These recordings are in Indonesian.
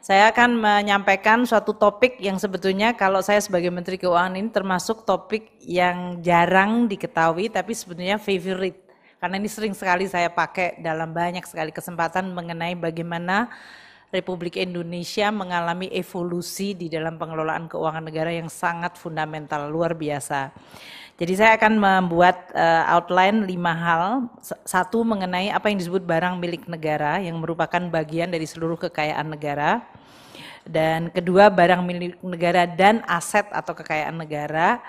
Saya akan menyampaikan suatu topik yang sebetulnya kalau saya sebagai Menteri Keuangan ini termasuk topik yang jarang diketahui tapi sebetulnya favorite. Karena ini sering sekali saya pakai dalam banyak sekali kesempatan mengenai bagaimana Republik Indonesia mengalami evolusi di dalam pengelolaan keuangan negara yang sangat fundamental, luar biasa. Jadi saya akan membuat uh, outline lima hal. Satu mengenai apa yang disebut barang milik negara yang merupakan bagian dari seluruh kekayaan negara. Dan kedua barang milik negara dan aset atau kekayaan negara.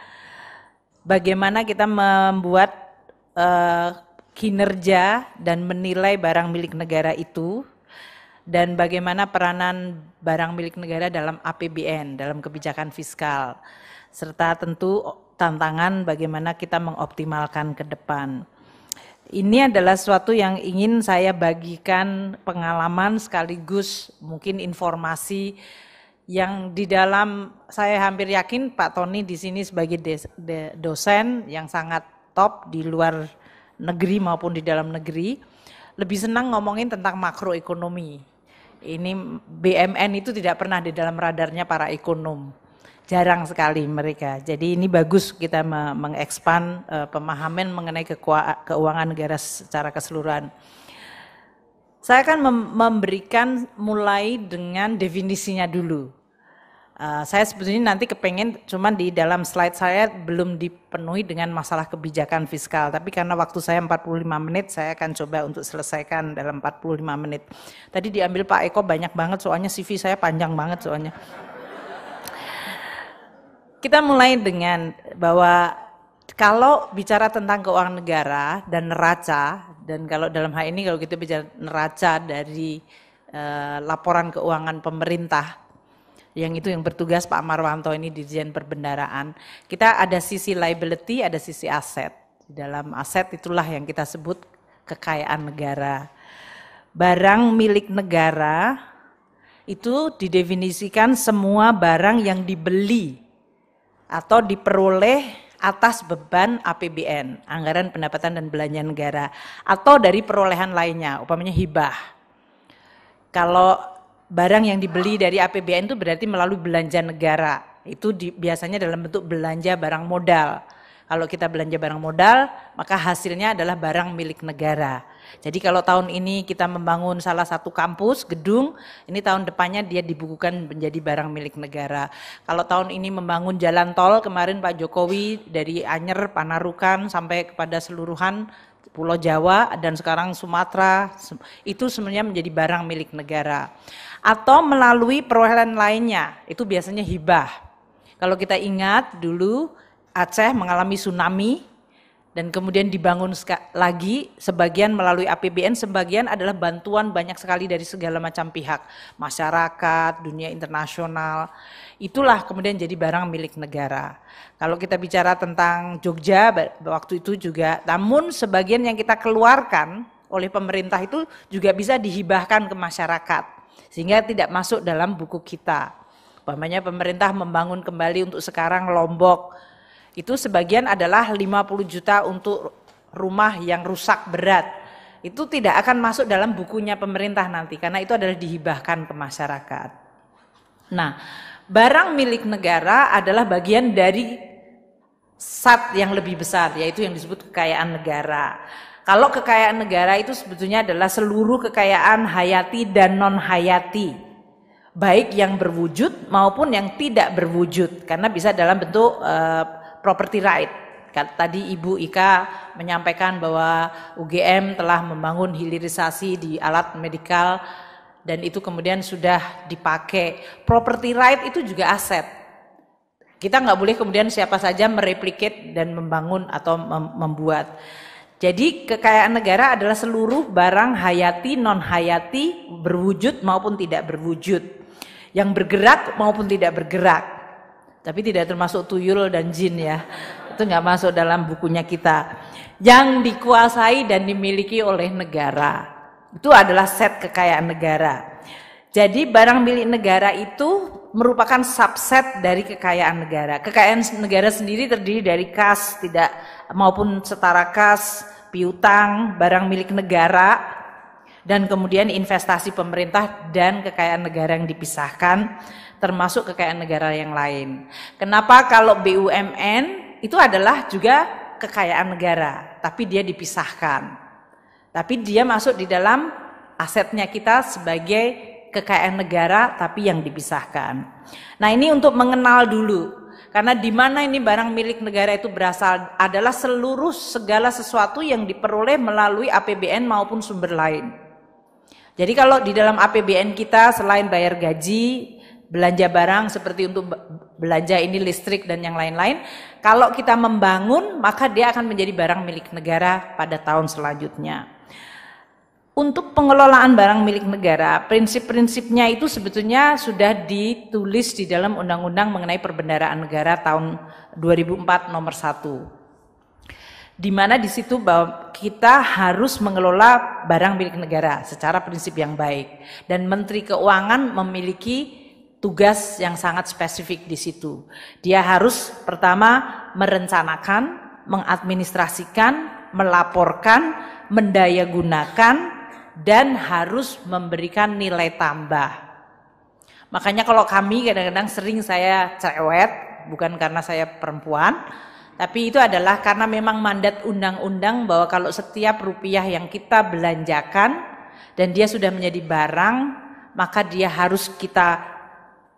Bagaimana kita membuat uh, kinerja dan menilai barang milik negara itu dan bagaimana peranan barang milik negara dalam APBN, dalam kebijakan fiskal serta tentu tantangan bagaimana kita mengoptimalkan ke depan. Ini adalah sesuatu yang ingin saya bagikan pengalaman sekaligus mungkin informasi yang di dalam saya hampir yakin Pak Tony di sini sebagai dosen yang sangat top di luar negeri maupun di dalam negeri lebih senang ngomongin tentang makroekonomi. Ini BMN itu tidak pernah di dalam radarnya para ekonom jarang sekali mereka. Jadi ini bagus kita mengekspan uh, pemahaman mengenai keuangan negara secara keseluruhan. Saya akan memberikan mulai dengan definisinya dulu. Uh, saya sebetulnya nanti kepengen cuman di dalam slide saya belum dipenuhi dengan masalah kebijakan fiskal, tapi karena waktu saya 45 menit, saya akan coba untuk selesaikan dalam 45 menit. Tadi diambil Pak Eko banyak banget soalnya CV saya panjang banget soalnya. Kita mulai dengan bahwa kalau bicara tentang keuangan negara dan neraca, dan kalau dalam hal ini kalau kita bicara neraca dari uh, laporan keuangan pemerintah, yang itu yang bertugas Pak Marwanto ini di Dijen Perbendaraan, kita ada sisi liability, ada sisi aset. Di dalam aset itulah yang kita sebut kekayaan negara. Barang milik negara itu didefinisikan semua barang yang dibeli atau diperoleh atas beban APBN, anggaran pendapatan dan belanja negara, atau dari perolehan lainnya, umpamanya hibah. Kalau barang yang dibeli dari APBN itu berarti melalui belanja negara, itu di, biasanya dalam bentuk belanja barang modal. Kalau kita belanja barang modal, maka hasilnya adalah barang milik negara. Jadi kalau tahun ini kita membangun salah satu kampus, gedung, ini tahun depannya dia dibukukan menjadi barang milik negara. Kalau tahun ini membangun jalan tol, kemarin Pak Jokowi dari Anyer, Panarukan sampai kepada seluruhan Pulau Jawa dan sekarang Sumatera, itu sebenarnya menjadi barang milik negara. Atau melalui perolehan lainnya, itu biasanya hibah. Kalau kita ingat dulu Aceh mengalami tsunami dan kemudian dibangun lagi sebagian melalui APBN sebagian adalah bantuan banyak sekali dari segala macam pihak. Masyarakat dunia internasional. Itulah kemudian jadi barang milik negara. Kalau kita bicara tentang Jogja waktu itu juga namun sebagian yang kita keluarkan oleh pemerintah itu juga bisa dihibahkan ke masyarakat sehingga tidak masuk dalam buku kita. Umpamanya pemerintah membangun kembali untuk sekarang Lombok itu sebagian adalah 50 juta untuk rumah yang rusak berat. Itu tidak akan masuk dalam bukunya pemerintah nanti karena itu adalah dihibahkan ke masyarakat. Nah, barang milik negara adalah bagian dari sat yang lebih besar yaitu yang disebut kekayaan negara. Kalau kekayaan negara itu sebetulnya adalah seluruh kekayaan hayati dan non hayati baik yang berwujud maupun yang tidak berwujud karena bisa dalam bentuk uh, property right. Tadi Ibu Ika menyampaikan bahwa UGM telah membangun hilirisasi di alat medikal dan itu kemudian sudah dipakai. Property right itu juga aset. Kita nggak boleh kemudian siapa saja mereplikate dan membangun atau membuat. Jadi kekayaan negara adalah seluruh barang hayati, non hayati, berwujud maupun tidak berwujud. Yang bergerak maupun tidak bergerak. Tapi tidak termasuk tuyul dan jin ya. Itu nggak masuk dalam bukunya kita. Yang dikuasai dan dimiliki oleh negara. Itu adalah set kekayaan negara. Jadi barang milik negara itu merupakan subset dari kekayaan negara. Kekayaan negara sendiri terdiri dari kas tidak maupun setara kas, piutang, barang milik negara, dan kemudian investasi pemerintah dan kekayaan negara yang dipisahkan termasuk kekayaan negara yang lain. Kenapa kalau BUMN itu adalah juga kekayaan negara, tapi dia dipisahkan. Tapi dia masuk di dalam asetnya kita sebagai kekayaan negara tapi yang dipisahkan. Nah, ini untuk mengenal dulu. Karena di mana ini barang milik negara itu berasal adalah seluruh segala sesuatu yang diperoleh melalui APBN maupun sumber lain. Jadi kalau di dalam APBN kita selain bayar gaji, belanja barang seperti untuk belanja ini listrik dan yang lain-lain. Kalau kita membangun, maka dia akan menjadi barang milik negara pada tahun selanjutnya. Untuk pengelolaan barang milik negara, prinsip-prinsipnya itu sebetulnya sudah ditulis di dalam Undang-Undang mengenai perbendaraan negara tahun 2004 nomor 1 di mana di situ bahwa kita harus mengelola barang milik negara secara prinsip yang baik dan Menteri Keuangan memiliki tugas yang sangat spesifik di situ. Dia harus pertama merencanakan, mengadministrasikan, melaporkan, mendayagunakan, dan harus memberikan nilai tambah. Makanya kalau kami kadang-kadang sering saya cerewet, bukan karena saya perempuan, tapi itu adalah karena memang mandat undang-undang bahwa kalau setiap rupiah yang kita belanjakan dan dia sudah menjadi barang, maka dia harus kita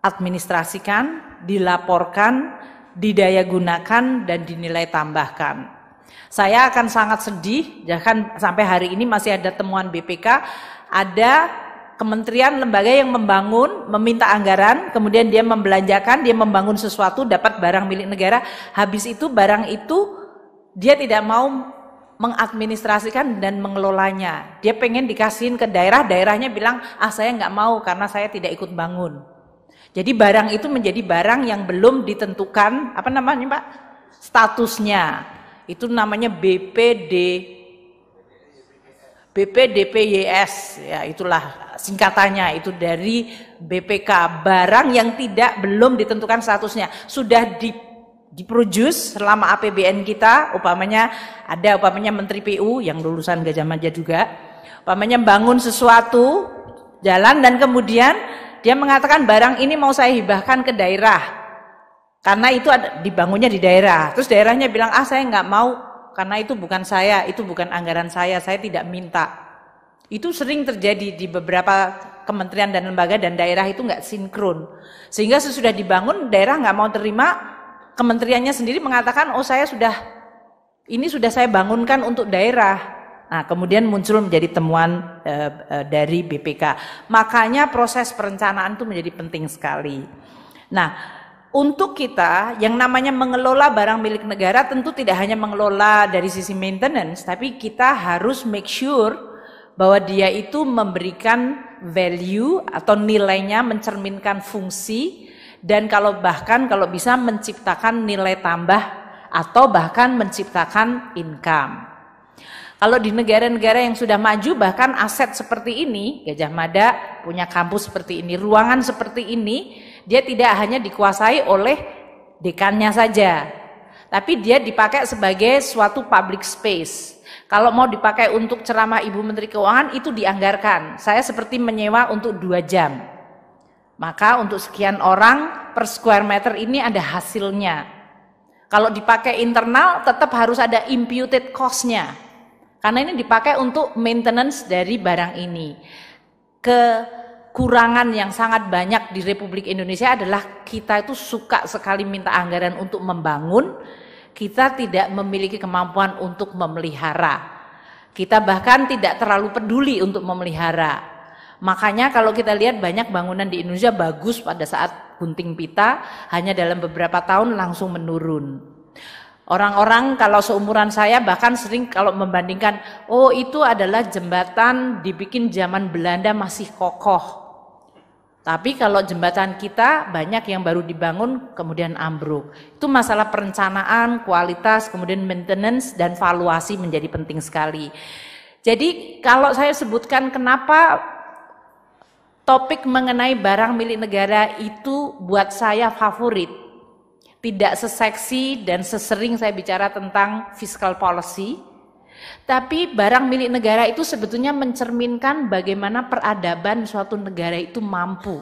administrasikan, dilaporkan, didaya gunakan dan dinilai tambahkan. Saya akan sangat sedih, bahkan sampai hari ini masih ada temuan BPK, ada kementerian lembaga yang membangun, meminta anggaran, kemudian dia membelanjakan, dia membangun sesuatu, dapat barang milik negara, habis itu barang itu dia tidak mau mengadministrasikan dan mengelolanya. Dia pengen dikasihin ke daerah, daerahnya bilang, ah saya nggak mau karena saya tidak ikut bangun. Jadi barang itu menjadi barang yang belum ditentukan apa namanya Pak? statusnya. Itu namanya BPD BPDPYS ya itulah singkatannya. Itu dari BPK barang yang tidak belum ditentukan statusnya. Sudah di diproduce selama APBN kita. Upamanya ada upamanya Menteri PU yang lulusan Gajah Mada juga. Upamanya bangun sesuatu jalan dan kemudian dia mengatakan barang ini mau saya hibahkan ke daerah. Karena itu ada, dibangunnya di daerah. Terus daerahnya bilang, ah saya nggak mau karena itu bukan saya, itu bukan anggaran saya, saya tidak minta. Itu sering terjadi di beberapa kementerian dan lembaga dan daerah itu nggak sinkron. Sehingga sesudah dibangun daerah nggak mau terima, kementeriannya sendiri mengatakan, oh saya sudah ini sudah saya bangunkan untuk daerah. Nah, kemudian muncul menjadi temuan e, e, dari BPK. Makanya proses perencanaan itu menjadi penting sekali. Nah, untuk kita yang namanya mengelola barang milik negara tentu tidak hanya mengelola dari sisi maintenance, tapi kita harus make sure bahwa dia itu memberikan value atau nilainya mencerminkan fungsi dan kalau bahkan kalau bisa menciptakan nilai tambah atau bahkan menciptakan income. Kalau di negara-negara yang sudah maju bahkan aset seperti ini, Gajah Mada punya kampus seperti ini, ruangan seperti ini, dia tidak hanya dikuasai oleh dekannya saja, tapi dia dipakai sebagai suatu public space. Kalau mau dipakai untuk ceramah Ibu Menteri Keuangan itu dianggarkan. Saya seperti menyewa untuk dua jam. Maka untuk sekian orang per square meter ini ada hasilnya. Kalau dipakai internal tetap harus ada imputed cost-nya. Karena ini dipakai untuk maintenance dari barang ini. Kekurangan yang sangat banyak di Republik Indonesia adalah kita itu suka sekali minta anggaran untuk membangun, kita tidak memiliki kemampuan untuk memelihara. Kita bahkan tidak terlalu peduli untuk memelihara. Makanya kalau kita lihat banyak bangunan di Indonesia bagus pada saat gunting pita, hanya dalam beberapa tahun langsung menurun. Orang-orang kalau seumuran saya bahkan sering kalau membandingkan, oh itu adalah jembatan dibikin zaman Belanda masih kokoh. Tapi kalau jembatan kita banyak yang baru dibangun kemudian ambruk. Itu masalah perencanaan, kualitas, kemudian maintenance dan valuasi menjadi penting sekali. Jadi kalau saya sebutkan kenapa topik mengenai barang milik negara itu buat saya favorit tidak seseksi dan sesering saya bicara tentang fiscal policy, Tapi barang milik negara itu sebetulnya mencerminkan bagaimana peradaban suatu negara itu mampu.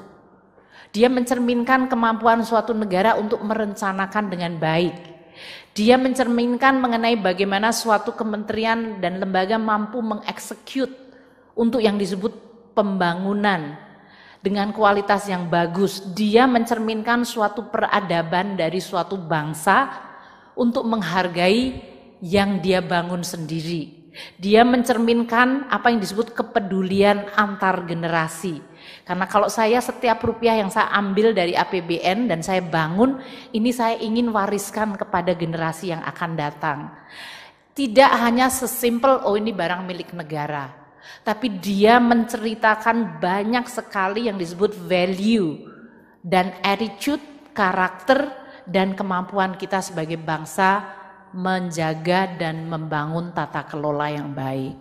Dia mencerminkan kemampuan suatu negara untuk merencanakan dengan baik. Dia mencerminkan mengenai bagaimana suatu kementerian dan lembaga mampu mengeksekut untuk yang disebut pembangunan dengan kualitas yang bagus. Dia mencerminkan suatu peradaban dari suatu bangsa untuk menghargai yang dia bangun sendiri. Dia mencerminkan apa yang disebut kepedulian antar generasi. Karena kalau saya setiap rupiah yang saya ambil dari APBN dan saya bangun, ini saya ingin wariskan kepada generasi yang akan datang. Tidak hanya sesimpel, oh ini barang milik negara. Tapi dia menceritakan banyak sekali yang disebut value dan attitude, karakter, dan kemampuan kita sebagai bangsa menjaga dan membangun tata kelola yang baik.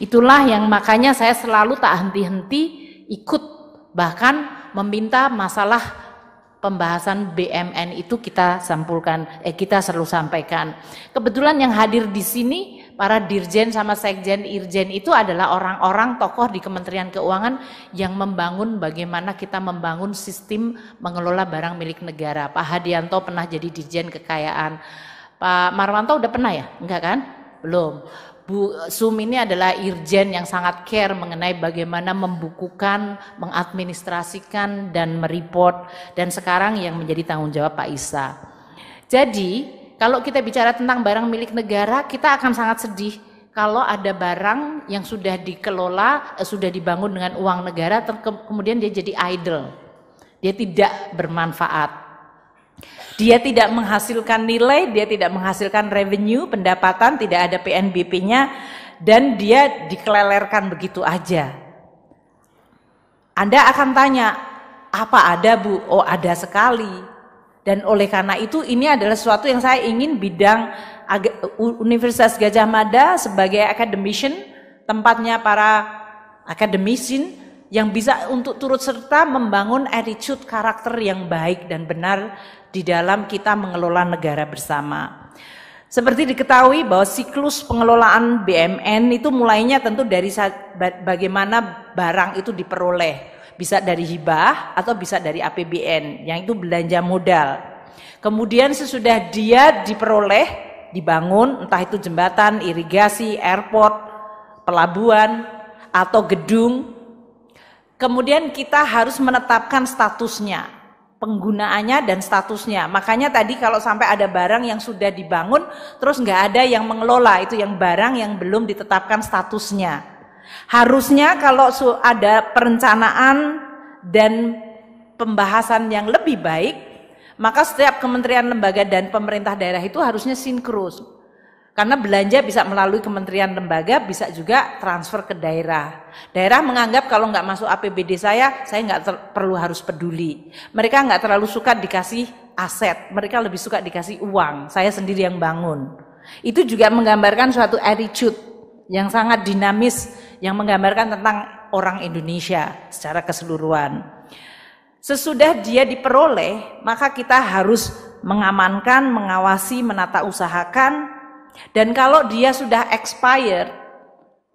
Itulah yang makanya saya selalu tak henti-henti ikut bahkan meminta masalah pembahasan BMN itu kita sampulkan eh kita selalu sampaikan. Kebetulan yang hadir di sini para dirjen sama sekjen irjen itu adalah orang-orang tokoh di Kementerian Keuangan yang membangun bagaimana kita membangun sistem mengelola barang milik negara. Pak Hadianto pernah jadi dirjen kekayaan Pak Marwanto udah pernah ya? Enggak kan? Belum. Bu Sum ini adalah irjen yang sangat care mengenai bagaimana membukukan, mengadministrasikan dan mereport dan sekarang yang menjadi tanggung jawab Pak Isa. Jadi, kalau kita bicara tentang barang milik negara, kita akan sangat sedih kalau ada barang yang sudah dikelola, eh, sudah dibangun dengan uang negara, kemudian dia jadi idle. Dia tidak bermanfaat. Dia tidak menghasilkan nilai, dia tidak menghasilkan revenue, pendapatan, tidak ada PNBP-nya, dan dia dikelelerkan begitu aja. Anda akan tanya, apa ada Bu? Oh ada sekali. Dan oleh karena itu ini adalah sesuatu yang saya ingin bidang Universitas Gajah Mada sebagai academician, tempatnya para akademisin yang bisa untuk turut serta membangun attitude karakter yang baik dan benar di dalam kita mengelola negara bersama. Seperti diketahui bahwa siklus pengelolaan BMN itu mulainya tentu dari bagaimana barang itu diperoleh. Bisa dari hibah atau bisa dari APBN, yang itu belanja modal. Kemudian sesudah dia diperoleh, dibangun, entah itu jembatan, irigasi, airport, pelabuhan, atau gedung, kemudian kita harus menetapkan statusnya penggunaannya dan statusnya. Makanya tadi kalau sampai ada barang yang sudah dibangun, terus nggak ada yang mengelola, itu yang barang yang belum ditetapkan statusnya. Harusnya kalau ada perencanaan dan pembahasan yang lebih baik, maka setiap kementerian lembaga dan pemerintah daerah itu harusnya sinkron. Karena belanja bisa melalui kementerian lembaga, bisa juga transfer ke daerah. Daerah menganggap kalau nggak masuk APBD saya, saya nggak perlu harus peduli. Mereka nggak terlalu suka dikasih aset, mereka lebih suka dikasih uang. Saya sendiri yang bangun. Itu juga menggambarkan suatu attitude yang sangat dinamis, yang menggambarkan tentang orang Indonesia secara keseluruhan. Sesudah dia diperoleh, maka kita harus mengamankan, mengawasi, menata usahakan, dan kalau dia sudah expired,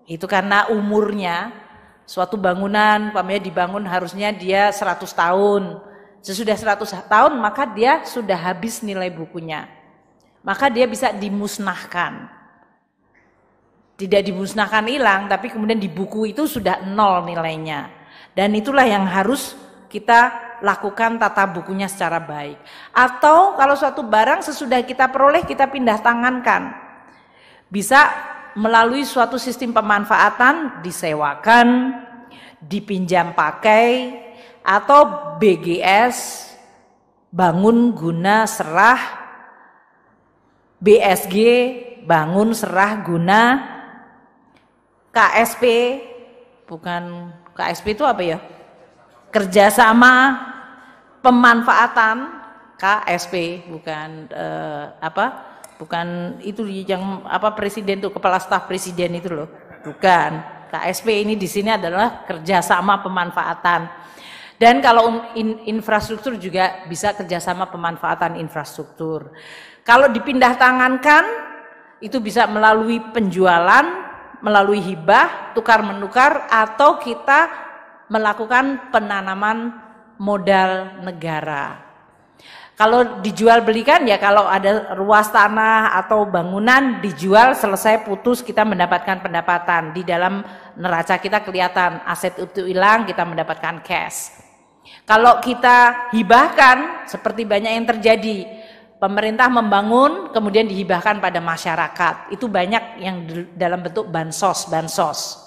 itu karena umurnya, suatu bangunan, pamer dibangun harusnya dia 100 tahun. Sesudah 100 tahun maka dia sudah habis nilai bukunya. Maka dia bisa dimusnahkan. Tidak dimusnahkan hilang, tapi kemudian di buku itu sudah nol nilainya. Dan itulah yang harus kita lakukan tata bukunya secara baik. Atau kalau suatu barang sesudah kita peroleh kita pindah tangankan bisa melalui suatu sistem pemanfaatan disewakan, dipinjam pakai, atau BGS, bangun guna serah, BSG, bangun serah guna, KSP, bukan KSP itu apa ya? Kerjasama pemanfaatan KSP, bukan uh, apa? bukan itu yang apa presiden tuh kepala staf presiden itu loh. Bukan. KSP ini di sini adalah kerjasama pemanfaatan. Dan kalau in, infrastruktur juga bisa kerjasama pemanfaatan infrastruktur. Kalau dipindah tangankan itu bisa melalui penjualan, melalui hibah, tukar menukar atau kita melakukan penanaman modal negara. Kalau dijual belikan ya kalau ada ruas tanah atau bangunan dijual selesai putus kita mendapatkan pendapatan. Di dalam neraca kita kelihatan aset itu hilang kita mendapatkan cash. Kalau kita hibahkan seperti banyak yang terjadi pemerintah membangun kemudian dihibahkan pada masyarakat. Itu banyak yang dalam bentuk bansos, bansos.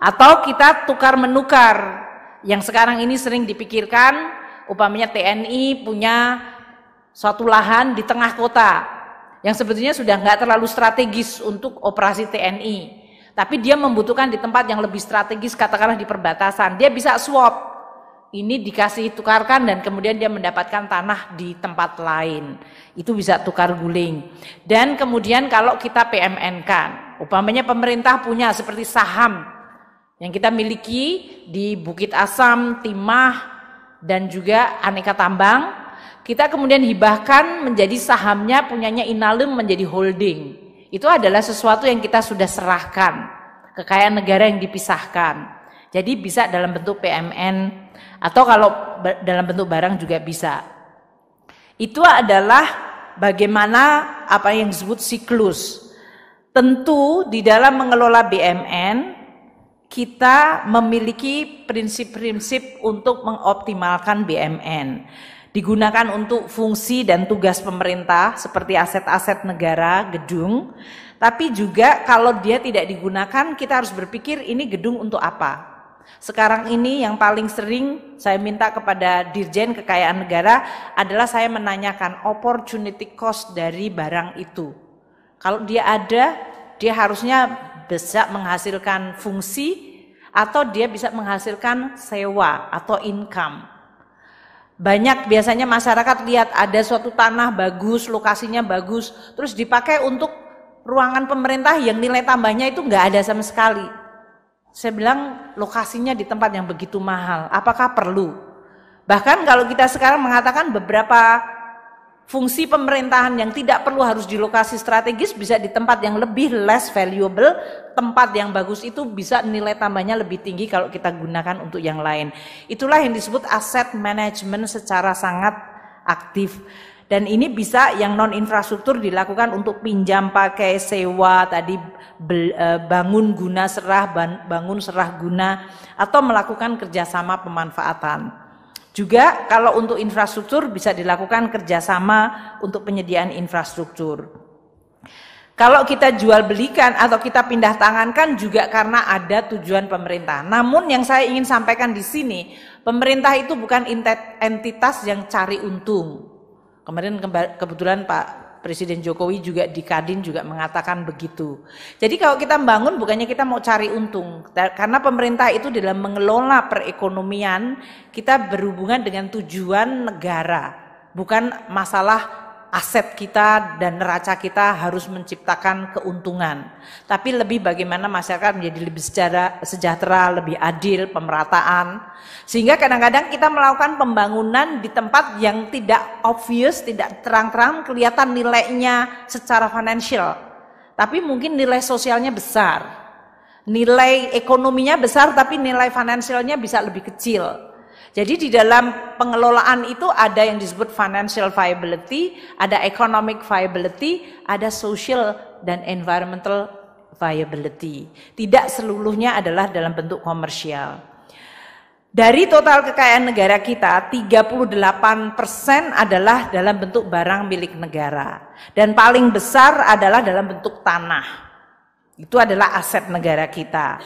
Atau kita tukar menukar yang sekarang ini sering dipikirkan upamanya TNI punya suatu lahan di tengah kota yang sebetulnya sudah nggak terlalu strategis untuk operasi TNI. Tapi dia membutuhkan di tempat yang lebih strategis, katakanlah di perbatasan. Dia bisa swap. Ini dikasih tukarkan dan kemudian dia mendapatkan tanah di tempat lain. Itu bisa tukar guling. Dan kemudian kalau kita PMN kan, upamanya pemerintah punya seperti saham yang kita miliki di Bukit Asam, Timah, dan juga aneka tambang, kita kemudian hibahkan menjadi sahamnya punyanya Inalum menjadi holding. Itu adalah sesuatu yang kita sudah serahkan, kekayaan negara yang dipisahkan. Jadi bisa dalam bentuk PMN atau kalau dalam bentuk barang juga bisa. Itu adalah bagaimana apa yang disebut siklus. Tentu di dalam mengelola BMN kita memiliki prinsip-prinsip untuk mengoptimalkan BMN. Digunakan untuk fungsi dan tugas pemerintah seperti aset-aset negara, gedung, tapi juga kalau dia tidak digunakan kita harus berpikir ini gedung untuk apa. Sekarang ini yang paling sering saya minta kepada Dirjen Kekayaan Negara adalah saya menanyakan opportunity cost dari barang itu. Kalau dia ada, dia harusnya bisa menghasilkan fungsi atau dia bisa menghasilkan sewa atau income. Banyak biasanya masyarakat lihat ada suatu tanah bagus, lokasinya bagus, terus dipakai untuk ruangan pemerintah yang nilai tambahnya itu nggak ada sama sekali. Saya bilang lokasinya di tempat yang begitu mahal, apakah perlu? Bahkan kalau kita sekarang mengatakan beberapa fungsi pemerintahan yang tidak perlu harus di lokasi strategis bisa di tempat yang lebih less valuable, tempat yang bagus itu bisa nilai tambahnya lebih tinggi kalau kita gunakan untuk yang lain. Itulah yang disebut aset management secara sangat aktif. Dan ini bisa yang non infrastruktur dilakukan untuk pinjam pakai sewa tadi e, bangun guna serah bangun serah guna atau melakukan kerjasama pemanfaatan. Juga kalau untuk infrastruktur bisa dilakukan kerjasama untuk penyediaan infrastruktur. Kalau kita jual belikan atau kita pindah tangankan juga karena ada tujuan pemerintah. Namun yang saya ingin sampaikan di sini, pemerintah itu bukan entitas yang cari untung. Kemarin kebetulan Pak Presiden Jokowi juga di Kadin juga mengatakan begitu. Jadi kalau kita membangun bukannya kita mau cari untung, karena pemerintah itu dalam mengelola perekonomian kita berhubungan dengan tujuan negara, bukan masalah aset kita dan neraca kita harus menciptakan keuntungan. Tapi lebih bagaimana masyarakat menjadi lebih sejahtera, sejahtera lebih adil, pemerataan. Sehingga kadang-kadang kita melakukan pembangunan di tempat yang tidak obvious, tidak terang-terang kelihatan nilainya secara financial. Tapi mungkin nilai sosialnya besar. Nilai ekonominya besar tapi nilai finansialnya bisa lebih kecil. Jadi di dalam pengelolaan itu ada yang disebut financial viability, ada economic viability, ada social dan environmental viability. Tidak seluruhnya adalah dalam bentuk komersial. Dari total kekayaan negara kita, 38% adalah dalam bentuk barang milik negara. Dan paling besar adalah dalam bentuk tanah. Itu adalah aset negara kita.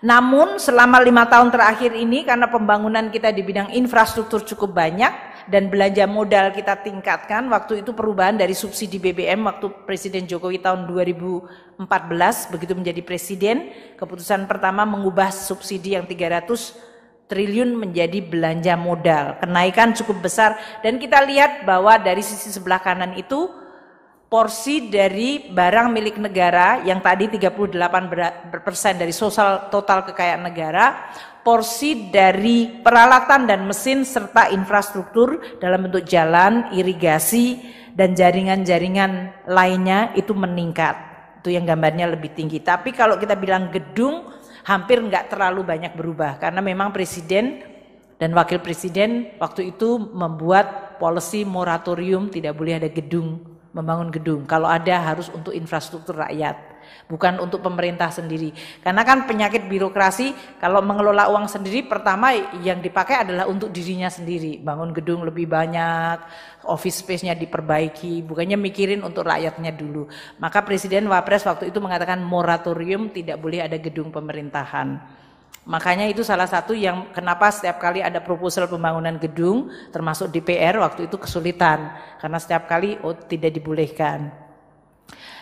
Namun selama lima tahun terakhir ini karena pembangunan kita di bidang infrastruktur cukup banyak dan belanja modal kita tingkatkan, waktu itu perubahan dari subsidi BBM waktu Presiden Jokowi tahun 2014 begitu menjadi presiden, keputusan pertama mengubah subsidi yang 300 triliun menjadi belanja modal. Kenaikan cukup besar dan kita lihat bahwa dari sisi sebelah kanan itu porsi dari barang milik negara yang tadi 38 persen dari sosial total kekayaan negara, porsi dari peralatan dan mesin serta infrastruktur dalam bentuk jalan, irigasi, dan jaringan-jaringan lainnya itu meningkat. Itu yang gambarnya lebih tinggi. Tapi kalau kita bilang gedung, hampir nggak terlalu banyak berubah. Karena memang presiden dan wakil presiden waktu itu membuat policy moratorium tidak boleh ada gedung, membangun gedung. Kalau ada harus untuk infrastruktur rakyat bukan untuk pemerintah sendiri. Karena kan penyakit birokrasi kalau mengelola uang sendiri pertama yang dipakai adalah untuk dirinya sendiri, bangun gedung lebih banyak, office space-nya diperbaiki, bukannya mikirin untuk rakyatnya dulu. Maka Presiden Wapres waktu itu mengatakan moratorium tidak boleh ada gedung pemerintahan. Makanya itu salah satu yang kenapa setiap kali ada proposal pembangunan gedung termasuk DPR waktu itu kesulitan karena setiap kali oh tidak dibolehkan.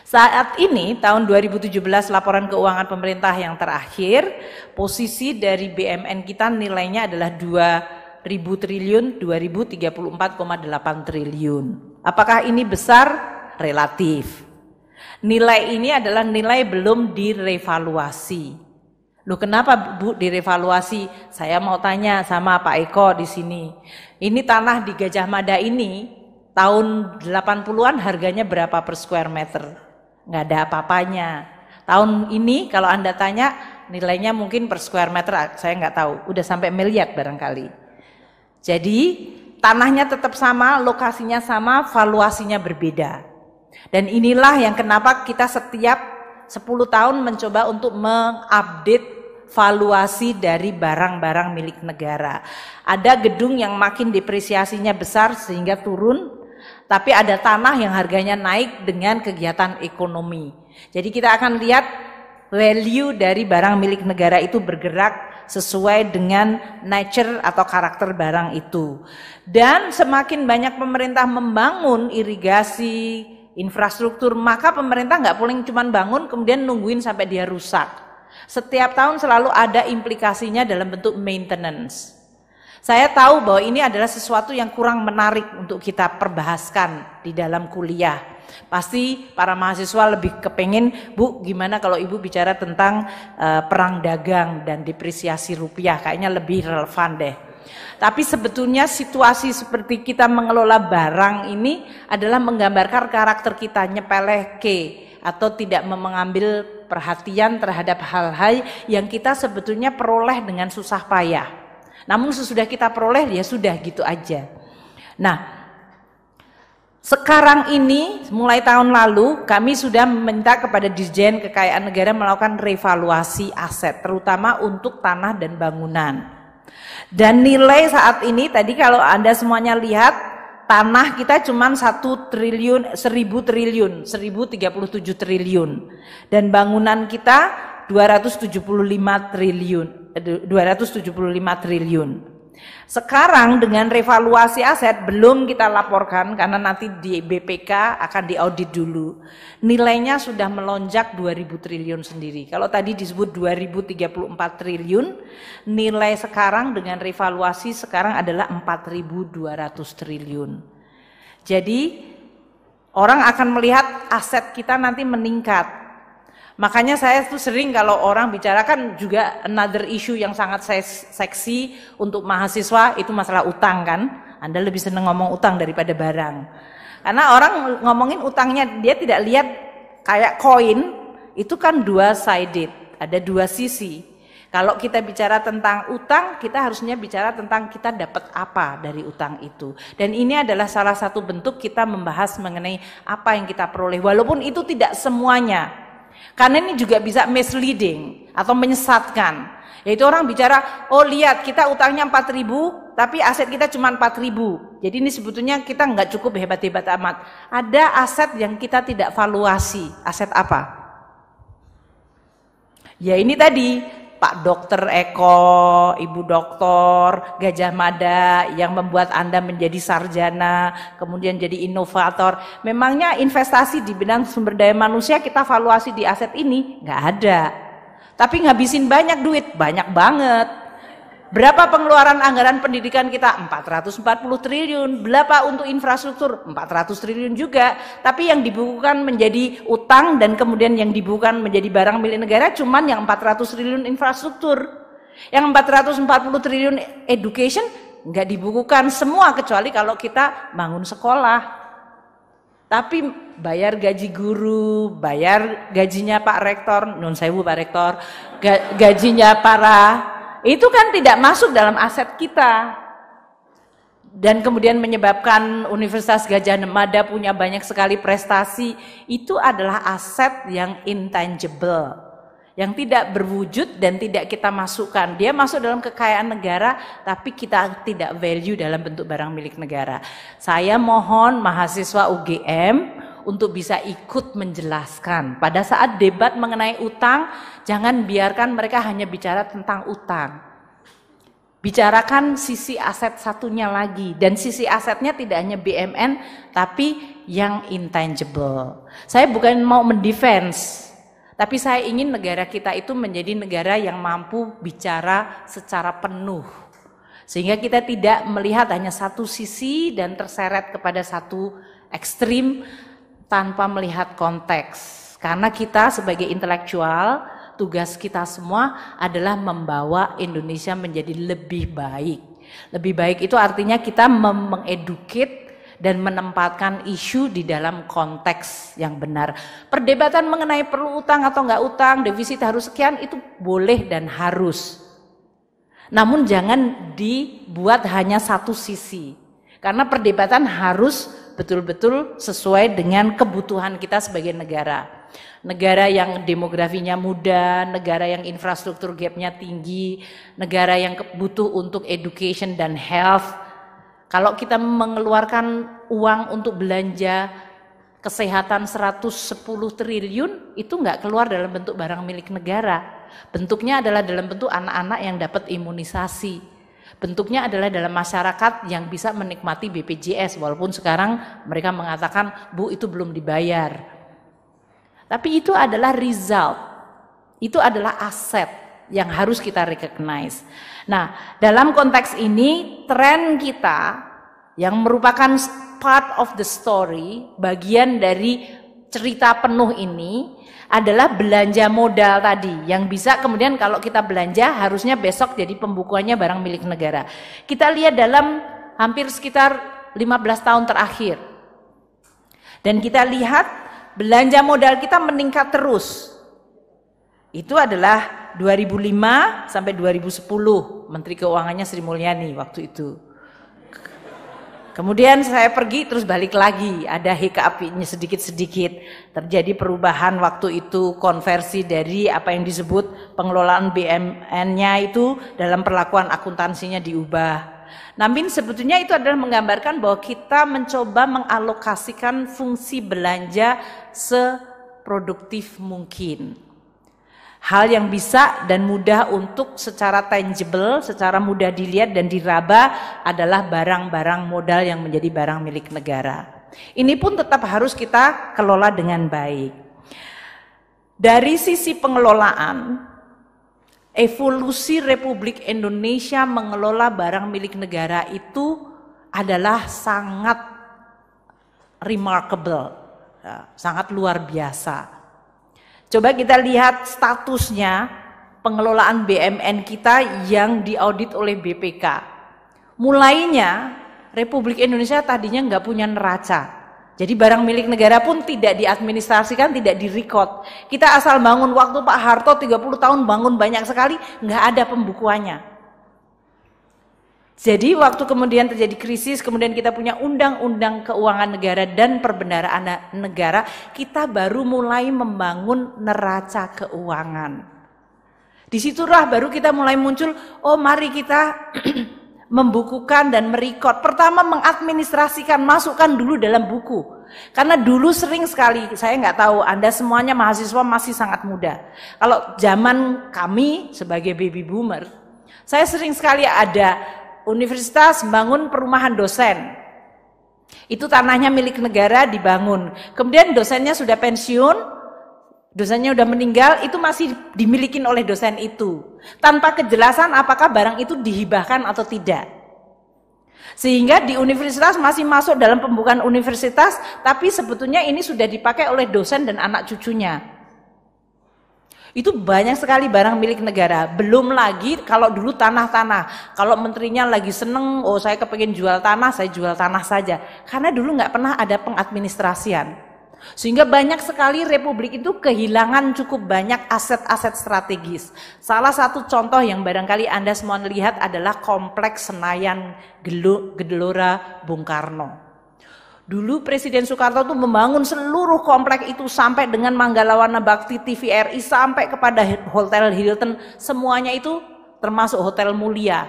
Saat ini tahun 2017 laporan keuangan pemerintah yang terakhir, posisi dari BMN kita nilainya adalah 2000 triliun, 2034,8 triliun. Apakah ini besar? Relatif. Nilai ini adalah nilai belum direvaluasi. Loh kenapa Bu direvaluasi? Saya mau tanya sama Pak Eko di sini. Ini tanah di Gajah Mada ini tahun 80-an harganya berapa per square meter? nggak ada apa-apanya. Tahun ini kalau Anda tanya nilainya mungkin per square meter saya nggak tahu, udah sampai miliar barangkali. Jadi tanahnya tetap sama, lokasinya sama, valuasinya berbeda. Dan inilah yang kenapa kita setiap 10 tahun mencoba untuk mengupdate valuasi dari barang-barang milik negara. Ada gedung yang makin depresiasinya besar sehingga turun, tapi ada tanah yang harganya naik dengan kegiatan ekonomi. Jadi kita akan lihat value dari barang milik negara itu bergerak sesuai dengan nature atau karakter barang itu. Dan semakin banyak pemerintah membangun irigasi, infrastruktur, maka pemerintah nggak boleh cuma bangun kemudian nungguin sampai dia rusak. Setiap tahun selalu ada implikasinya dalam bentuk maintenance. Saya tahu bahwa ini adalah sesuatu yang kurang menarik untuk kita perbahaskan di dalam kuliah. Pasti para mahasiswa lebih kepengen, Bu, gimana kalau Ibu bicara tentang uh, perang dagang dan depresiasi rupiah, kayaknya lebih relevan deh. Tapi sebetulnya situasi seperti kita mengelola barang ini adalah menggambarkan karakter kita nyepeleh ke atau tidak mengambil perhatian terhadap hal-hal yang kita sebetulnya peroleh dengan susah payah. Namun sesudah kita peroleh ya sudah gitu aja. Nah, sekarang ini mulai tahun lalu kami sudah meminta kepada Dirjen Kekayaan Negara melakukan revaluasi aset terutama untuk tanah dan bangunan. Dan nilai saat ini tadi kalau Anda semuanya lihat tanah kita cuma satu triliun, seribu triliun, seribu tiga puluh tujuh triliun. Dan bangunan kita 275 triliun. 275 triliun. Sekarang dengan revaluasi aset belum kita laporkan karena nanti di BPK akan diaudit dulu. Nilainya sudah melonjak 2000 triliun sendiri. Kalau tadi disebut 2034 triliun, nilai sekarang dengan revaluasi sekarang adalah 4200 triliun. Jadi orang akan melihat aset kita nanti meningkat Makanya saya tuh sering kalau orang bicarakan juga another issue yang sangat seksi untuk mahasiswa itu masalah utang kan. Anda lebih senang ngomong utang daripada barang. Karena orang ngomongin utangnya dia tidak lihat kayak koin itu kan dua sided, ada dua sisi. Kalau kita bicara tentang utang, kita harusnya bicara tentang kita dapat apa dari utang itu. Dan ini adalah salah satu bentuk kita membahas mengenai apa yang kita peroleh. Walaupun itu tidak semuanya, karena ini juga bisa misleading atau menyesatkan. Yaitu orang bicara, oh lihat kita utangnya 4 ribu, tapi aset kita cuma 4 ribu. Jadi ini sebetulnya kita nggak cukup hebat-hebat amat. Ada aset yang kita tidak valuasi. Aset apa? Ya ini tadi, Pak Dokter Eko, Ibu Dokter, Gajah Mada yang membuat Anda menjadi sarjana, kemudian jadi inovator. Memangnya investasi di bidang sumber daya manusia kita valuasi di aset ini? Nggak ada. Tapi ngabisin banyak duit, banyak banget. Berapa pengeluaran anggaran pendidikan kita? 440 triliun. Berapa untuk infrastruktur? 400 triliun juga. Tapi yang dibukukan menjadi utang dan kemudian yang dibukukan menjadi barang milik negara cuman yang 400 triliun infrastruktur. Yang 440 triliun education nggak dibukukan semua kecuali kalau kita bangun sekolah. Tapi bayar gaji guru, bayar gajinya Pak Rektor, non sewu Pak Rektor, gajinya para itu kan tidak masuk dalam aset kita. Dan kemudian menyebabkan Universitas Gajah Mada punya banyak sekali prestasi, itu adalah aset yang intangible yang tidak berwujud dan tidak kita masukkan. Dia masuk dalam kekayaan negara, tapi kita tidak value dalam bentuk barang milik negara. Saya mohon mahasiswa UGM untuk bisa ikut menjelaskan. Pada saat debat mengenai utang, jangan biarkan mereka hanya bicara tentang utang. Bicarakan sisi aset satunya lagi dan sisi asetnya tidak hanya BMN tapi yang intangible. Saya bukan mau mendefense tapi saya ingin negara kita itu menjadi negara yang mampu bicara secara penuh. Sehingga kita tidak melihat hanya satu sisi dan terseret kepada satu ekstrim tanpa melihat konteks. Karena kita sebagai intelektual, tugas kita semua adalah membawa Indonesia menjadi lebih baik. Lebih baik itu artinya kita mengeduket dan menempatkan isu di dalam konteks yang benar. Perdebatan mengenai perlu utang atau enggak utang, defisit harus sekian itu boleh dan harus. Namun jangan dibuat hanya satu sisi. Karena perdebatan harus betul-betul sesuai dengan kebutuhan kita sebagai negara. Negara yang demografinya muda, negara yang infrastruktur gapnya tinggi, negara yang butuh untuk education dan health, kalau kita mengeluarkan uang untuk belanja kesehatan 110 triliun itu nggak keluar dalam bentuk barang milik negara. Bentuknya adalah dalam bentuk anak-anak yang dapat imunisasi. Bentuknya adalah dalam masyarakat yang bisa menikmati BPJS walaupun sekarang mereka mengatakan Bu itu belum dibayar. Tapi itu adalah result. Itu adalah aset yang harus kita recognize. Nah, dalam konteks ini tren kita yang merupakan part of the story, bagian dari cerita penuh ini adalah belanja modal tadi yang bisa kemudian kalau kita belanja harusnya besok jadi pembukuannya barang milik negara. Kita lihat dalam hampir sekitar 15 tahun terakhir. Dan kita lihat belanja modal kita meningkat terus. Itu adalah 2005 sampai 2010 Menteri Keuangannya Sri Mulyani waktu itu. Kemudian saya pergi terus balik lagi, ada apinya sedikit-sedikit. Terjadi perubahan waktu itu konversi dari apa yang disebut pengelolaan BMN-nya itu dalam perlakuan akuntansinya diubah. Namun sebetulnya itu adalah menggambarkan bahwa kita mencoba mengalokasikan fungsi belanja seproduktif mungkin hal yang bisa dan mudah untuk secara tangible, secara mudah dilihat dan diraba adalah barang-barang modal yang menjadi barang milik negara. Ini pun tetap harus kita kelola dengan baik. Dari sisi pengelolaan, evolusi Republik Indonesia mengelola barang milik negara itu adalah sangat remarkable, ya, sangat luar biasa Coba kita lihat statusnya pengelolaan BMN kita yang diaudit oleh BPK. Mulainya Republik Indonesia tadinya nggak punya neraca. Jadi barang milik negara pun tidak diadministrasikan, tidak direcord. Kita asal bangun waktu Pak Harto 30 tahun bangun banyak sekali, nggak ada pembukuannya. Jadi waktu kemudian terjadi krisis, kemudian kita punya undang-undang keuangan negara dan perbendaraan negara, kita baru mulai membangun neraca keuangan. Di situlah baru kita mulai muncul, oh mari kita membukukan dan merekod. Pertama mengadministrasikan, masukkan dulu dalam buku. Karena dulu sering sekali, saya nggak tahu, Anda semuanya mahasiswa masih sangat muda. Kalau zaman kami sebagai baby boomer, saya sering sekali ada universitas bangun perumahan dosen. Itu tanahnya milik negara dibangun. Kemudian dosennya sudah pensiun, dosennya sudah meninggal, itu masih dimiliki oleh dosen itu. Tanpa kejelasan apakah barang itu dihibahkan atau tidak. Sehingga di universitas masih masuk dalam pembukaan universitas, tapi sebetulnya ini sudah dipakai oleh dosen dan anak cucunya. Itu banyak sekali barang milik negara. Belum lagi kalau dulu tanah-tanah. Kalau menterinya lagi seneng, oh saya kepengen jual tanah, saya jual tanah saja. Karena dulu nggak pernah ada pengadministrasian. Sehingga banyak sekali republik itu kehilangan cukup banyak aset-aset strategis. Salah satu contoh yang barangkali Anda semua lihat adalah kompleks Senayan Gelora Bung Karno. Dulu Presiden Soekarno itu membangun seluruh komplek itu sampai dengan Manggalawana Bakti TVRI sampai kepada Hotel Hilton semuanya itu termasuk Hotel Mulia.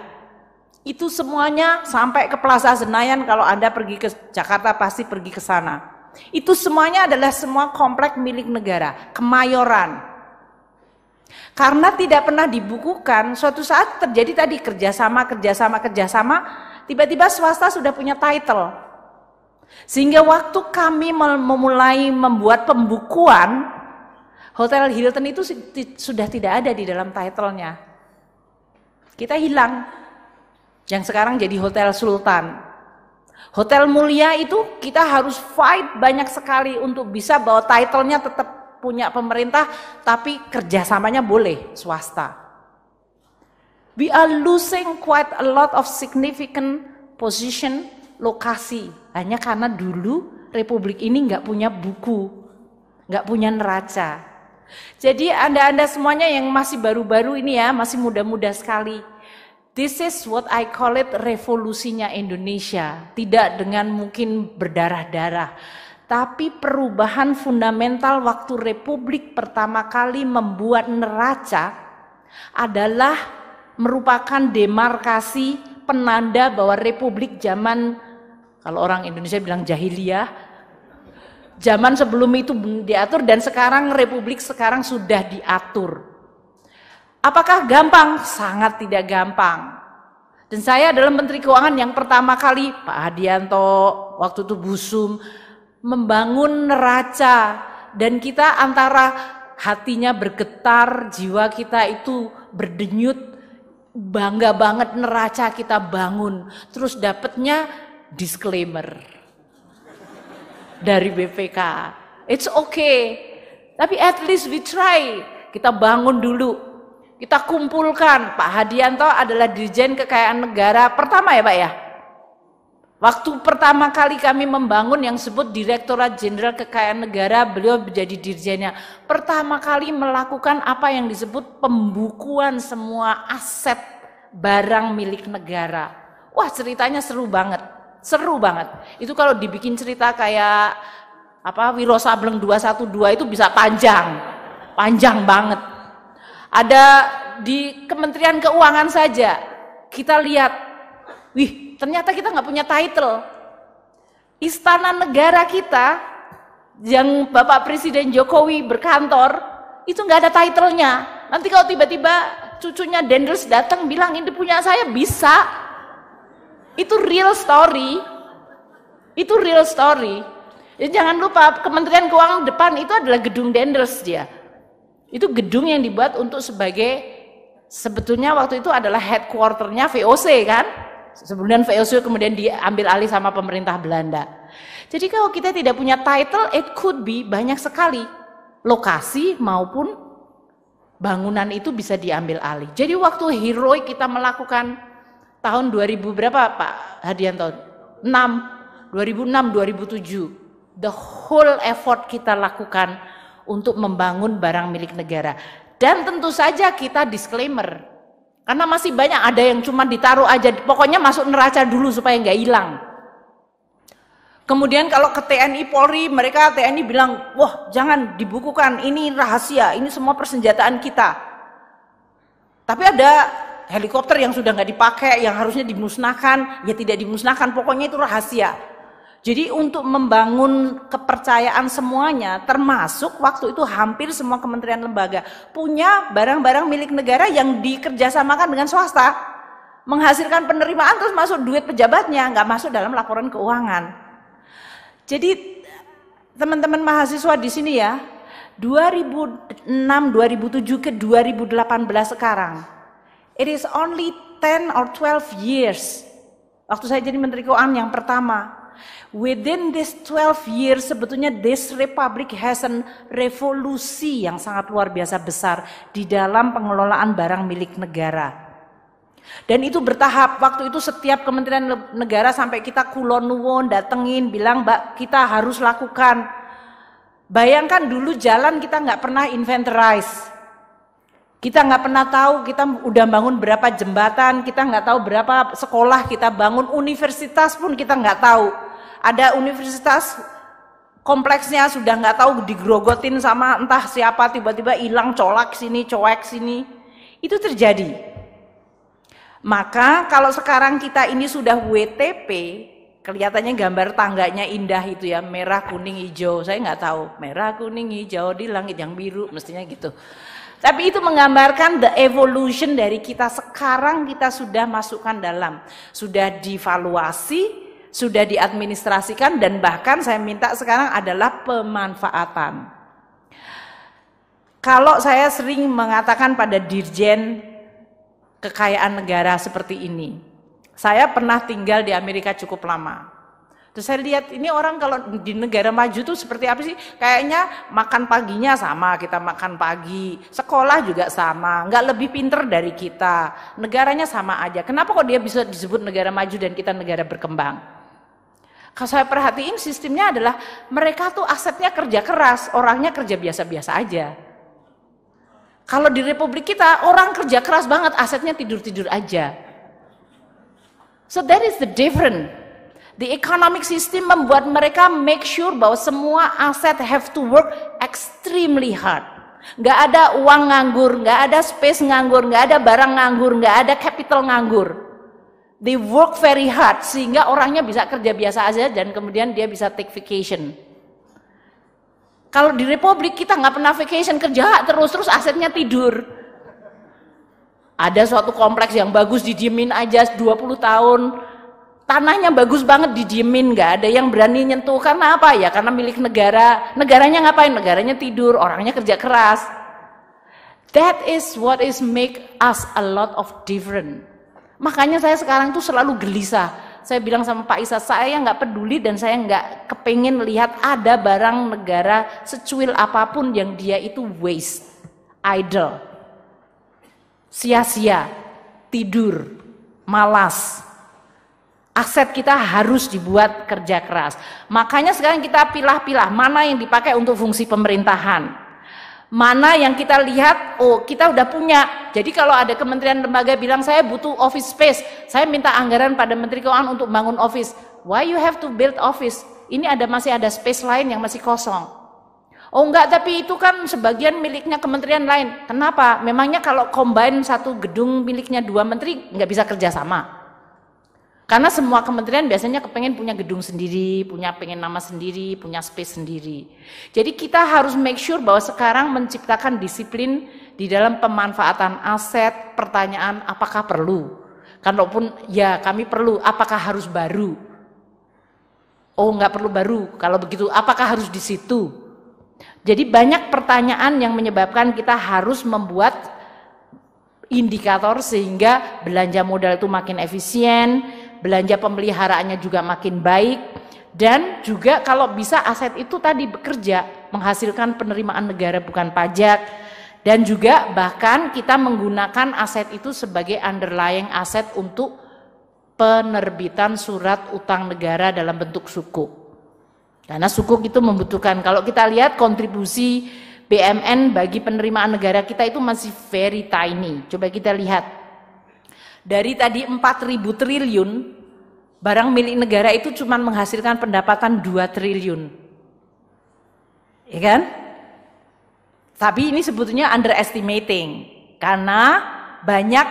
Itu semuanya sampai ke Plaza Senayan kalau Anda pergi ke Jakarta pasti pergi ke sana. Itu semuanya adalah semua komplek milik negara, kemayoran. Karena tidak pernah dibukukan, suatu saat terjadi tadi kerjasama, kerjasama, kerjasama, tiba-tiba swasta sudah punya title sehingga waktu kami memulai membuat pembukuan, Hotel Hilton itu sudah tidak ada di dalam titlenya. Kita hilang. Yang sekarang jadi Hotel Sultan. Hotel Mulia itu kita harus fight banyak sekali untuk bisa bahwa titlenya tetap punya pemerintah, tapi kerjasamanya boleh swasta. We are losing quite a lot of significant position lokasi hanya karena dulu republik ini nggak punya buku, nggak punya neraca. Jadi anda-anda semuanya yang masih baru-baru ini ya, masih muda-muda sekali. This is what I call it revolusinya Indonesia. Tidak dengan mungkin berdarah-darah. Tapi perubahan fundamental waktu Republik pertama kali membuat neraca adalah merupakan demarkasi penanda bahwa Republik zaman kalau orang Indonesia bilang jahiliyah, zaman sebelum itu diatur dan sekarang republik sekarang sudah diatur. Apakah gampang? Sangat tidak gampang. Dan saya adalah Menteri Keuangan yang pertama kali Pak Hadianto waktu itu Busum membangun neraca dan kita antara hatinya bergetar, jiwa kita itu berdenyut, bangga banget neraca kita bangun. Terus dapatnya disclaimer dari BPK. It's okay. Tapi at least we try. Kita bangun dulu. Kita kumpulkan. Pak Hadianto adalah Dirjen Kekayaan Negara pertama ya Pak ya? Waktu pertama kali kami membangun yang sebut Direktorat Jenderal Kekayaan Negara, beliau menjadi dirjennya. Pertama kali melakukan apa yang disebut pembukuan semua aset barang milik negara. Wah ceritanya seru banget. Seru banget. Itu kalau dibikin cerita kayak apa Wiro Sableng 212 itu bisa panjang. Panjang banget. Ada di Kementerian Keuangan saja kita lihat, wih ternyata kita nggak punya title. Istana negara kita yang Bapak Presiden Jokowi berkantor itu nggak ada titlenya. Nanti kalau tiba-tiba cucunya Dendels datang bilang ini punya saya bisa itu real story. Itu real story. Jadi jangan lupa Kementerian Keuangan depan itu adalah gedung Dendels dia. Itu gedung yang dibuat untuk sebagai sebetulnya waktu itu adalah headquarternya VOC kan. Sebelumnya VOC kemudian diambil alih sama pemerintah Belanda. Jadi kalau kita tidak punya title, it could be banyak sekali lokasi maupun bangunan itu bisa diambil alih. Jadi waktu heroik kita melakukan tahun 2000 berapa Pak Hadianto? 6, 2006, 2007. The whole effort kita lakukan untuk membangun barang milik negara. Dan tentu saja kita disclaimer. Karena masih banyak ada yang cuma ditaruh aja, pokoknya masuk neraca dulu supaya nggak hilang. Kemudian kalau ke TNI Polri, mereka TNI bilang, wah jangan dibukukan, ini rahasia, ini semua persenjataan kita. Tapi ada helikopter yang sudah nggak dipakai, yang harusnya dimusnahkan, ya tidak dimusnahkan, pokoknya itu rahasia. Jadi untuk membangun kepercayaan semuanya, termasuk waktu itu hampir semua kementerian lembaga punya barang-barang milik negara yang dikerjasamakan dengan swasta, menghasilkan penerimaan terus masuk duit pejabatnya, nggak masuk dalam laporan keuangan. Jadi teman-teman mahasiswa di sini ya, 2006, 2007 ke 2018 sekarang, It is only 10 or 12 years. Waktu saya jadi Menteri Keuangan yang pertama. Within this 12 years sebetulnya this republic has an revolusi yang sangat luar biasa besar di dalam pengelolaan barang milik negara. Dan itu bertahap, waktu itu setiap kementerian negara sampai kita kulon nuwun datengin bilang mbak kita harus lakukan. Bayangkan dulu jalan kita nggak pernah inventorize. Kita nggak pernah tahu kita udah bangun berapa jembatan, kita nggak tahu berapa sekolah kita bangun, universitas pun kita nggak tahu. Ada universitas kompleksnya sudah nggak tahu digrogotin sama entah siapa tiba-tiba hilang colak sini, coek sini. Itu terjadi. Maka kalau sekarang kita ini sudah WTP, kelihatannya gambar tangganya indah itu ya, merah, kuning, hijau. Saya nggak tahu, merah, kuning, hijau di langit yang biru, mestinya gitu. Tapi itu menggambarkan the evolution dari kita sekarang kita sudah masukkan dalam, sudah divaluasi, sudah diadministrasikan dan bahkan saya minta sekarang adalah pemanfaatan. Kalau saya sering mengatakan pada dirjen kekayaan negara seperti ini. Saya pernah tinggal di Amerika cukup lama. Terus saya lihat ini orang kalau di negara maju tuh seperti apa sih? Kayaknya makan paginya sama, kita makan pagi. Sekolah juga sama, nggak lebih pinter dari kita. Negaranya sama aja. Kenapa kok dia bisa disebut negara maju dan kita negara berkembang? Kalau saya perhatiin sistemnya adalah mereka tuh asetnya kerja keras, orangnya kerja biasa-biasa aja. Kalau di republik kita orang kerja keras banget, asetnya tidur-tidur aja. So that is the different. The economic system membuat mereka make sure bahwa semua aset have to work extremely hard. Gak ada uang nganggur, gak ada space nganggur, gak ada barang nganggur, gak ada capital nganggur. They work very hard sehingga orangnya bisa kerja biasa aja dan kemudian dia bisa take vacation. Kalau di Republik kita nggak pernah vacation kerja terus terus asetnya tidur. Ada suatu kompleks yang bagus didiemin aja 20 tahun. Tanahnya bagus banget didiemin, nggak ada yang berani nyentuh. Karena apa ya? Karena milik negara. Negaranya ngapain? Negaranya tidur, orangnya kerja keras. That is what is make us a lot of different. Makanya saya sekarang tuh selalu gelisah saya bilang sama Pak Isa, saya nggak peduli dan saya nggak kepingin lihat ada barang negara secuil apa pun yang dia itu waste, idle, sia-sia, tidur, malas. Aset kita harus dibuat kerja keras. Makanya sekarang kita pilah-pilah mana yang dipakai untuk fungsi pemerintahan mana yang kita lihat, oh kita udah punya. Jadi kalau ada kementerian lembaga bilang saya butuh office space, saya minta anggaran pada Menteri Keuangan untuk bangun office. Why you have to build office? Ini ada masih ada space lain yang masih kosong. Oh enggak, tapi itu kan sebagian miliknya kementerian lain. Kenapa? Memangnya kalau combine satu gedung miliknya dua menteri nggak bisa kerjasama? Karena semua kementerian biasanya kepengen punya gedung sendiri, punya pengen nama sendiri, punya space sendiri. Jadi kita harus make sure bahwa sekarang menciptakan disiplin di dalam pemanfaatan aset, pertanyaan apakah perlu. Kalaupun ya kami perlu, apakah harus baru? Oh nggak perlu baru, kalau begitu apakah harus di situ? Jadi banyak pertanyaan yang menyebabkan kita harus membuat indikator sehingga belanja modal itu makin efisien, belanja pemeliharaannya juga makin baik dan juga kalau bisa aset itu tadi bekerja menghasilkan penerimaan negara bukan pajak dan juga bahkan kita menggunakan aset itu sebagai underlying aset untuk penerbitan surat utang negara dalam bentuk sukuk. Karena sukuk itu membutuhkan kalau kita lihat kontribusi BMN bagi penerimaan negara kita itu masih very tiny. Coba kita lihat dari tadi 4.000 triliun, barang milik negara itu cuma menghasilkan pendapatan 2 triliun. Ya kan? Tapi ini sebetulnya underestimating. Karena banyak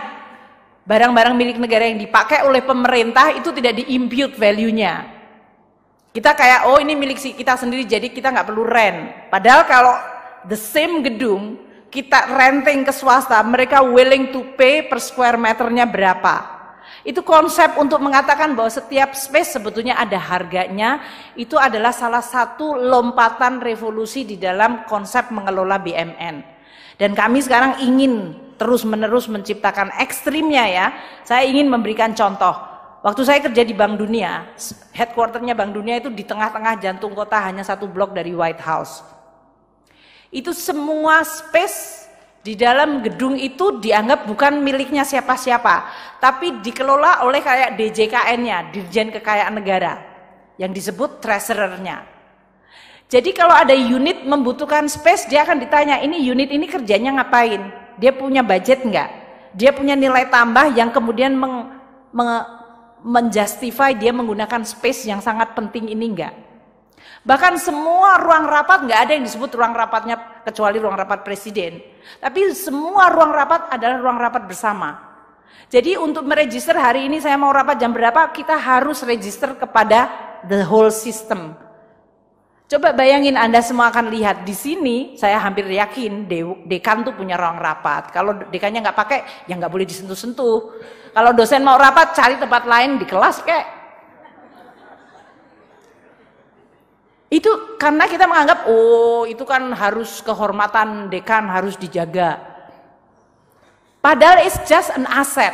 barang-barang milik negara yang dipakai oleh pemerintah itu tidak di-impute value-nya. Kita kayak, oh ini milik kita sendiri jadi kita nggak perlu rent. Padahal kalau the same gedung kita renting ke swasta, mereka willing to pay per square meternya berapa. Itu konsep untuk mengatakan bahwa setiap space sebetulnya ada harganya, itu adalah salah satu lompatan revolusi di dalam konsep mengelola BMN. Dan kami sekarang ingin terus-menerus menciptakan ekstrimnya ya. Saya ingin memberikan contoh. Waktu saya kerja di Bank Dunia, headquarternya Bank Dunia itu di tengah-tengah jantung kota hanya satu blok dari White House. Itu semua space di dalam gedung itu dianggap bukan miliknya siapa-siapa, tapi dikelola oleh kayak DJKN-nya, Dirjen Kekayaan Negara, yang disebut treasurer-nya. Jadi kalau ada unit membutuhkan space, dia akan ditanya, ini unit ini kerjanya ngapain? Dia punya budget enggak? Dia punya nilai tambah yang kemudian meng, meng, menjustify dia menggunakan space yang sangat penting ini enggak. Bahkan semua ruang rapat nggak ada yang disebut ruang rapatnya kecuali ruang rapat presiden. Tapi semua ruang rapat adalah ruang rapat bersama. Jadi untuk meregister hari ini saya mau rapat jam berapa, kita harus register kepada the whole system. Coba bayangin Anda semua akan lihat di sini, saya hampir yakin dekan tuh punya ruang rapat. Kalau dekannya nggak pakai, ya nggak boleh disentuh-sentuh. Kalau dosen mau rapat cari tempat lain di kelas kek. Itu karena kita menganggap oh itu kan harus kehormatan dekan harus dijaga. Padahal it's just an asset,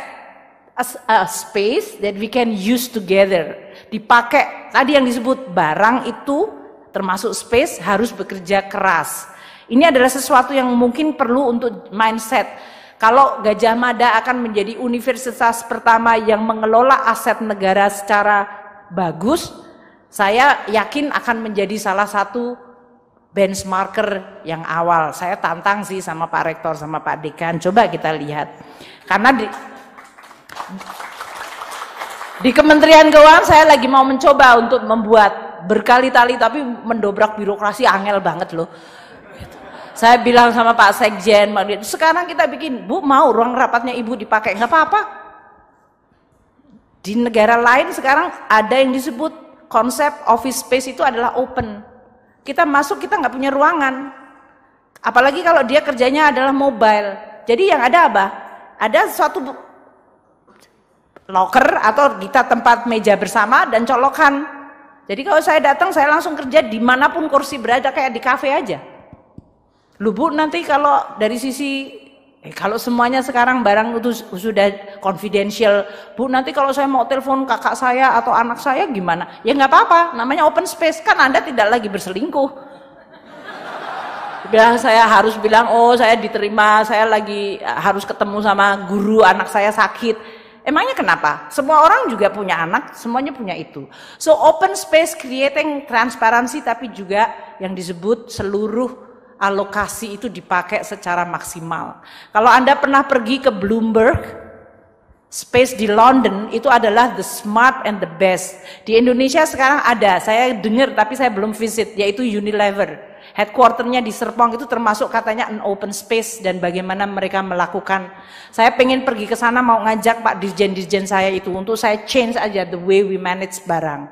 a, space that we can use together. Dipakai tadi yang disebut barang itu termasuk space harus bekerja keras. Ini adalah sesuatu yang mungkin perlu untuk mindset kalau Gajah Mada akan menjadi universitas pertama yang mengelola aset negara secara bagus, saya yakin akan menjadi salah satu benchmarker yang awal. Saya tantang sih sama Pak Rektor sama Pak Dekan. Coba kita lihat. Karena di di Kementerian Keuangan saya lagi mau mencoba untuk membuat berkali-kali tapi mendobrak birokrasi angel banget loh. Saya bilang sama Pak Sekjen, sekarang kita bikin, Bu mau ruang rapatnya Ibu dipakai, nggak apa-apa. Di negara lain sekarang ada yang disebut konsep office space itu adalah open. Kita masuk kita nggak punya ruangan. Apalagi kalau dia kerjanya adalah mobile. Jadi yang ada apa? Ada suatu locker atau kita tempat meja bersama dan colokan. Jadi kalau saya datang saya langsung kerja di mana pun kursi berada kayak di kafe aja. Lu Bu nanti kalau dari sisi eh, kalau semuanya sekarang barang itu sudah confidential, Bu nanti kalau saya mau telepon kakak saya atau anak saya gimana? Ya nggak apa-apa, namanya open space kan Anda tidak lagi berselingkuh. Bilang saya harus bilang, oh saya diterima, saya lagi eh, harus ketemu sama guru anak saya sakit. Emangnya kenapa? Semua orang juga punya anak, semuanya punya itu. So open space creating transparansi tapi juga yang disebut seluruh alokasi itu dipakai secara maksimal. Kalau Anda pernah pergi ke Bloomberg, space di London itu adalah the smart and the best. Di Indonesia sekarang ada, saya dengar tapi saya belum visit, yaitu Unilever. Headquarternya di Serpong itu termasuk katanya an open space dan bagaimana mereka melakukan. Saya pengen pergi ke sana mau ngajak Pak Dirjen-Dirjen saya itu untuk saya change aja the way we manage barang.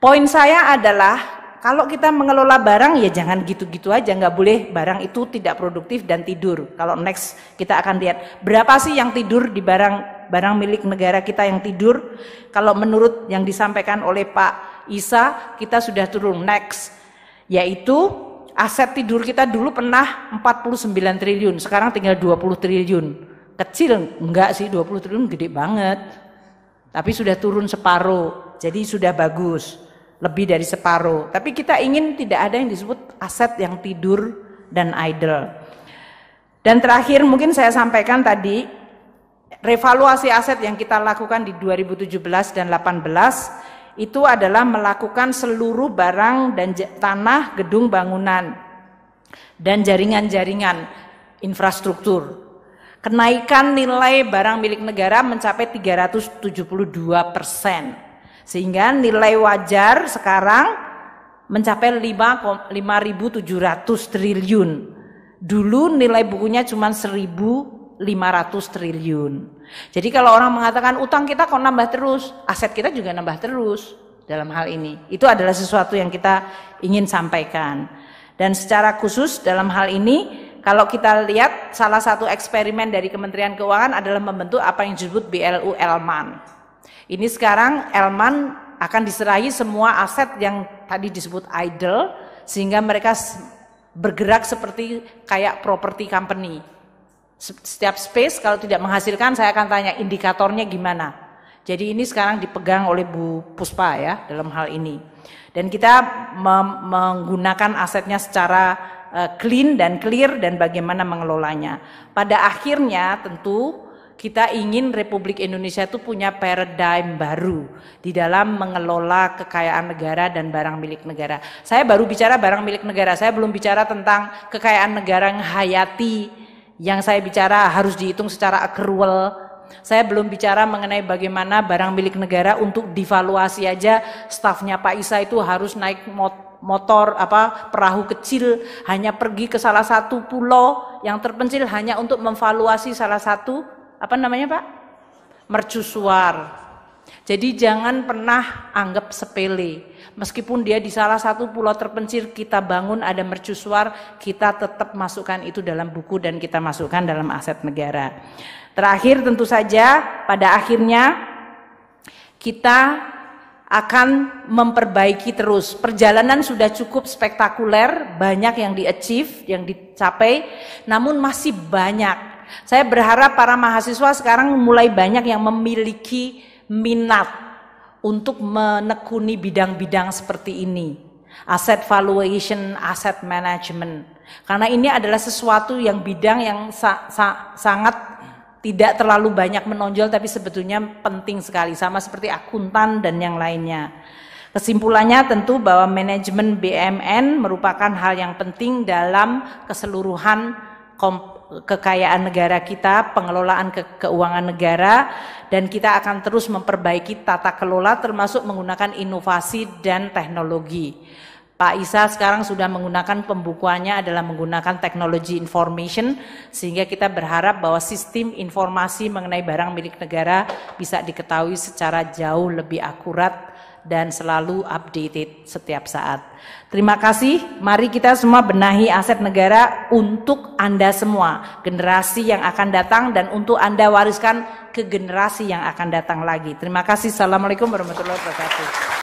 Poin saya adalah kalau kita mengelola barang ya jangan gitu-gitu aja, nggak boleh barang itu tidak produktif dan tidur. Kalau next kita akan lihat berapa sih yang tidur di barang barang milik negara kita yang tidur. Kalau menurut yang disampaikan oleh Pak Isa, kita sudah turun next, yaitu aset tidur kita dulu pernah 49 triliun, sekarang tinggal 20 triliun. Kecil enggak sih 20 triliun gede banget. Tapi sudah turun separuh, jadi sudah bagus lebih dari separuh. Tapi kita ingin tidak ada yang disebut aset yang tidur dan idle. Dan terakhir mungkin saya sampaikan tadi, revaluasi aset yang kita lakukan di 2017 dan 2018 itu adalah melakukan seluruh barang dan tanah, gedung bangunan, dan jaringan-jaringan infrastruktur. Kenaikan nilai barang milik negara mencapai 372 persen sehingga nilai wajar sekarang mencapai 5.700 triliun. Dulu nilai bukunya cuma 1.500 triliun. Jadi kalau orang mengatakan utang kita kok nambah terus, aset kita juga nambah terus dalam hal ini. Itu adalah sesuatu yang kita ingin sampaikan. Dan secara khusus dalam hal ini kalau kita lihat salah satu eksperimen dari Kementerian Keuangan adalah membentuk apa yang disebut BLU Elman. Ini sekarang Elman akan diserahi semua aset yang tadi disebut idle sehingga mereka bergerak seperti kayak property company. Setiap space kalau tidak menghasilkan saya akan tanya indikatornya gimana. Jadi ini sekarang dipegang oleh Bu Puspa ya dalam hal ini. Dan kita menggunakan asetnya secara uh, clean dan clear dan bagaimana mengelolanya. Pada akhirnya tentu kita ingin Republik Indonesia itu punya paradigm baru di dalam mengelola kekayaan negara dan barang milik negara. Saya baru bicara barang milik negara, saya belum bicara tentang kekayaan negara yang hayati, yang saya bicara harus dihitung secara accrual. Saya belum bicara mengenai bagaimana barang milik negara untuk divaluasi aja stafnya Pak Isa itu harus naik motor apa perahu kecil hanya pergi ke salah satu pulau yang terpencil hanya untuk memvaluasi salah satu apa namanya Pak? Mercusuar. Jadi jangan pernah anggap sepele. Meskipun dia di salah satu pulau terpencil kita bangun ada mercusuar, kita tetap masukkan itu dalam buku dan kita masukkan dalam aset negara. Terakhir tentu saja pada akhirnya kita akan memperbaiki terus. Perjalanan sudah cukup spektakuler, banyak yang di-achieve, yang dicapai, namun masih banyak saya berharap para mahasiswa sekarang mulai banyak yang memiliki minat untuk menekuni bidang-bidang seperti ini. Asset valuation, asset management. Karena ini adalah sesuatu yang bidang yang sa sa sangat tidak terlalu banyak menonjol tapi sebetulnya penting sekali sama seperti akuntan dan yang lainnya. Kesimpulannya tentu bahwa manajemen BMN merupakan hal yang penting dalam keseluruhan kekayaan negara kita, pengelolaan ke keuangan negara, dan kita akan terus memperbaiki tata kelola termasuk menggunakan inovasi dan teknologi. Pak Isa sekarang sudah menggunakan pembukuannya adalah menggunakan teknologi information sehingga kita berharap bahwa sistem informasi mengenai barang milik negara bisa diketahui secara jauh lebih akurat dan selalu updated setiap saat. Terima kasih. Mari kita semua benahi aset negara untuk Anda semua, generasi yang akan datang dan untuk Anda wariskan ke generasi yang akan datang lagi. Terima kasih. Assalamualaikum warahmatullahi wabarakatuh.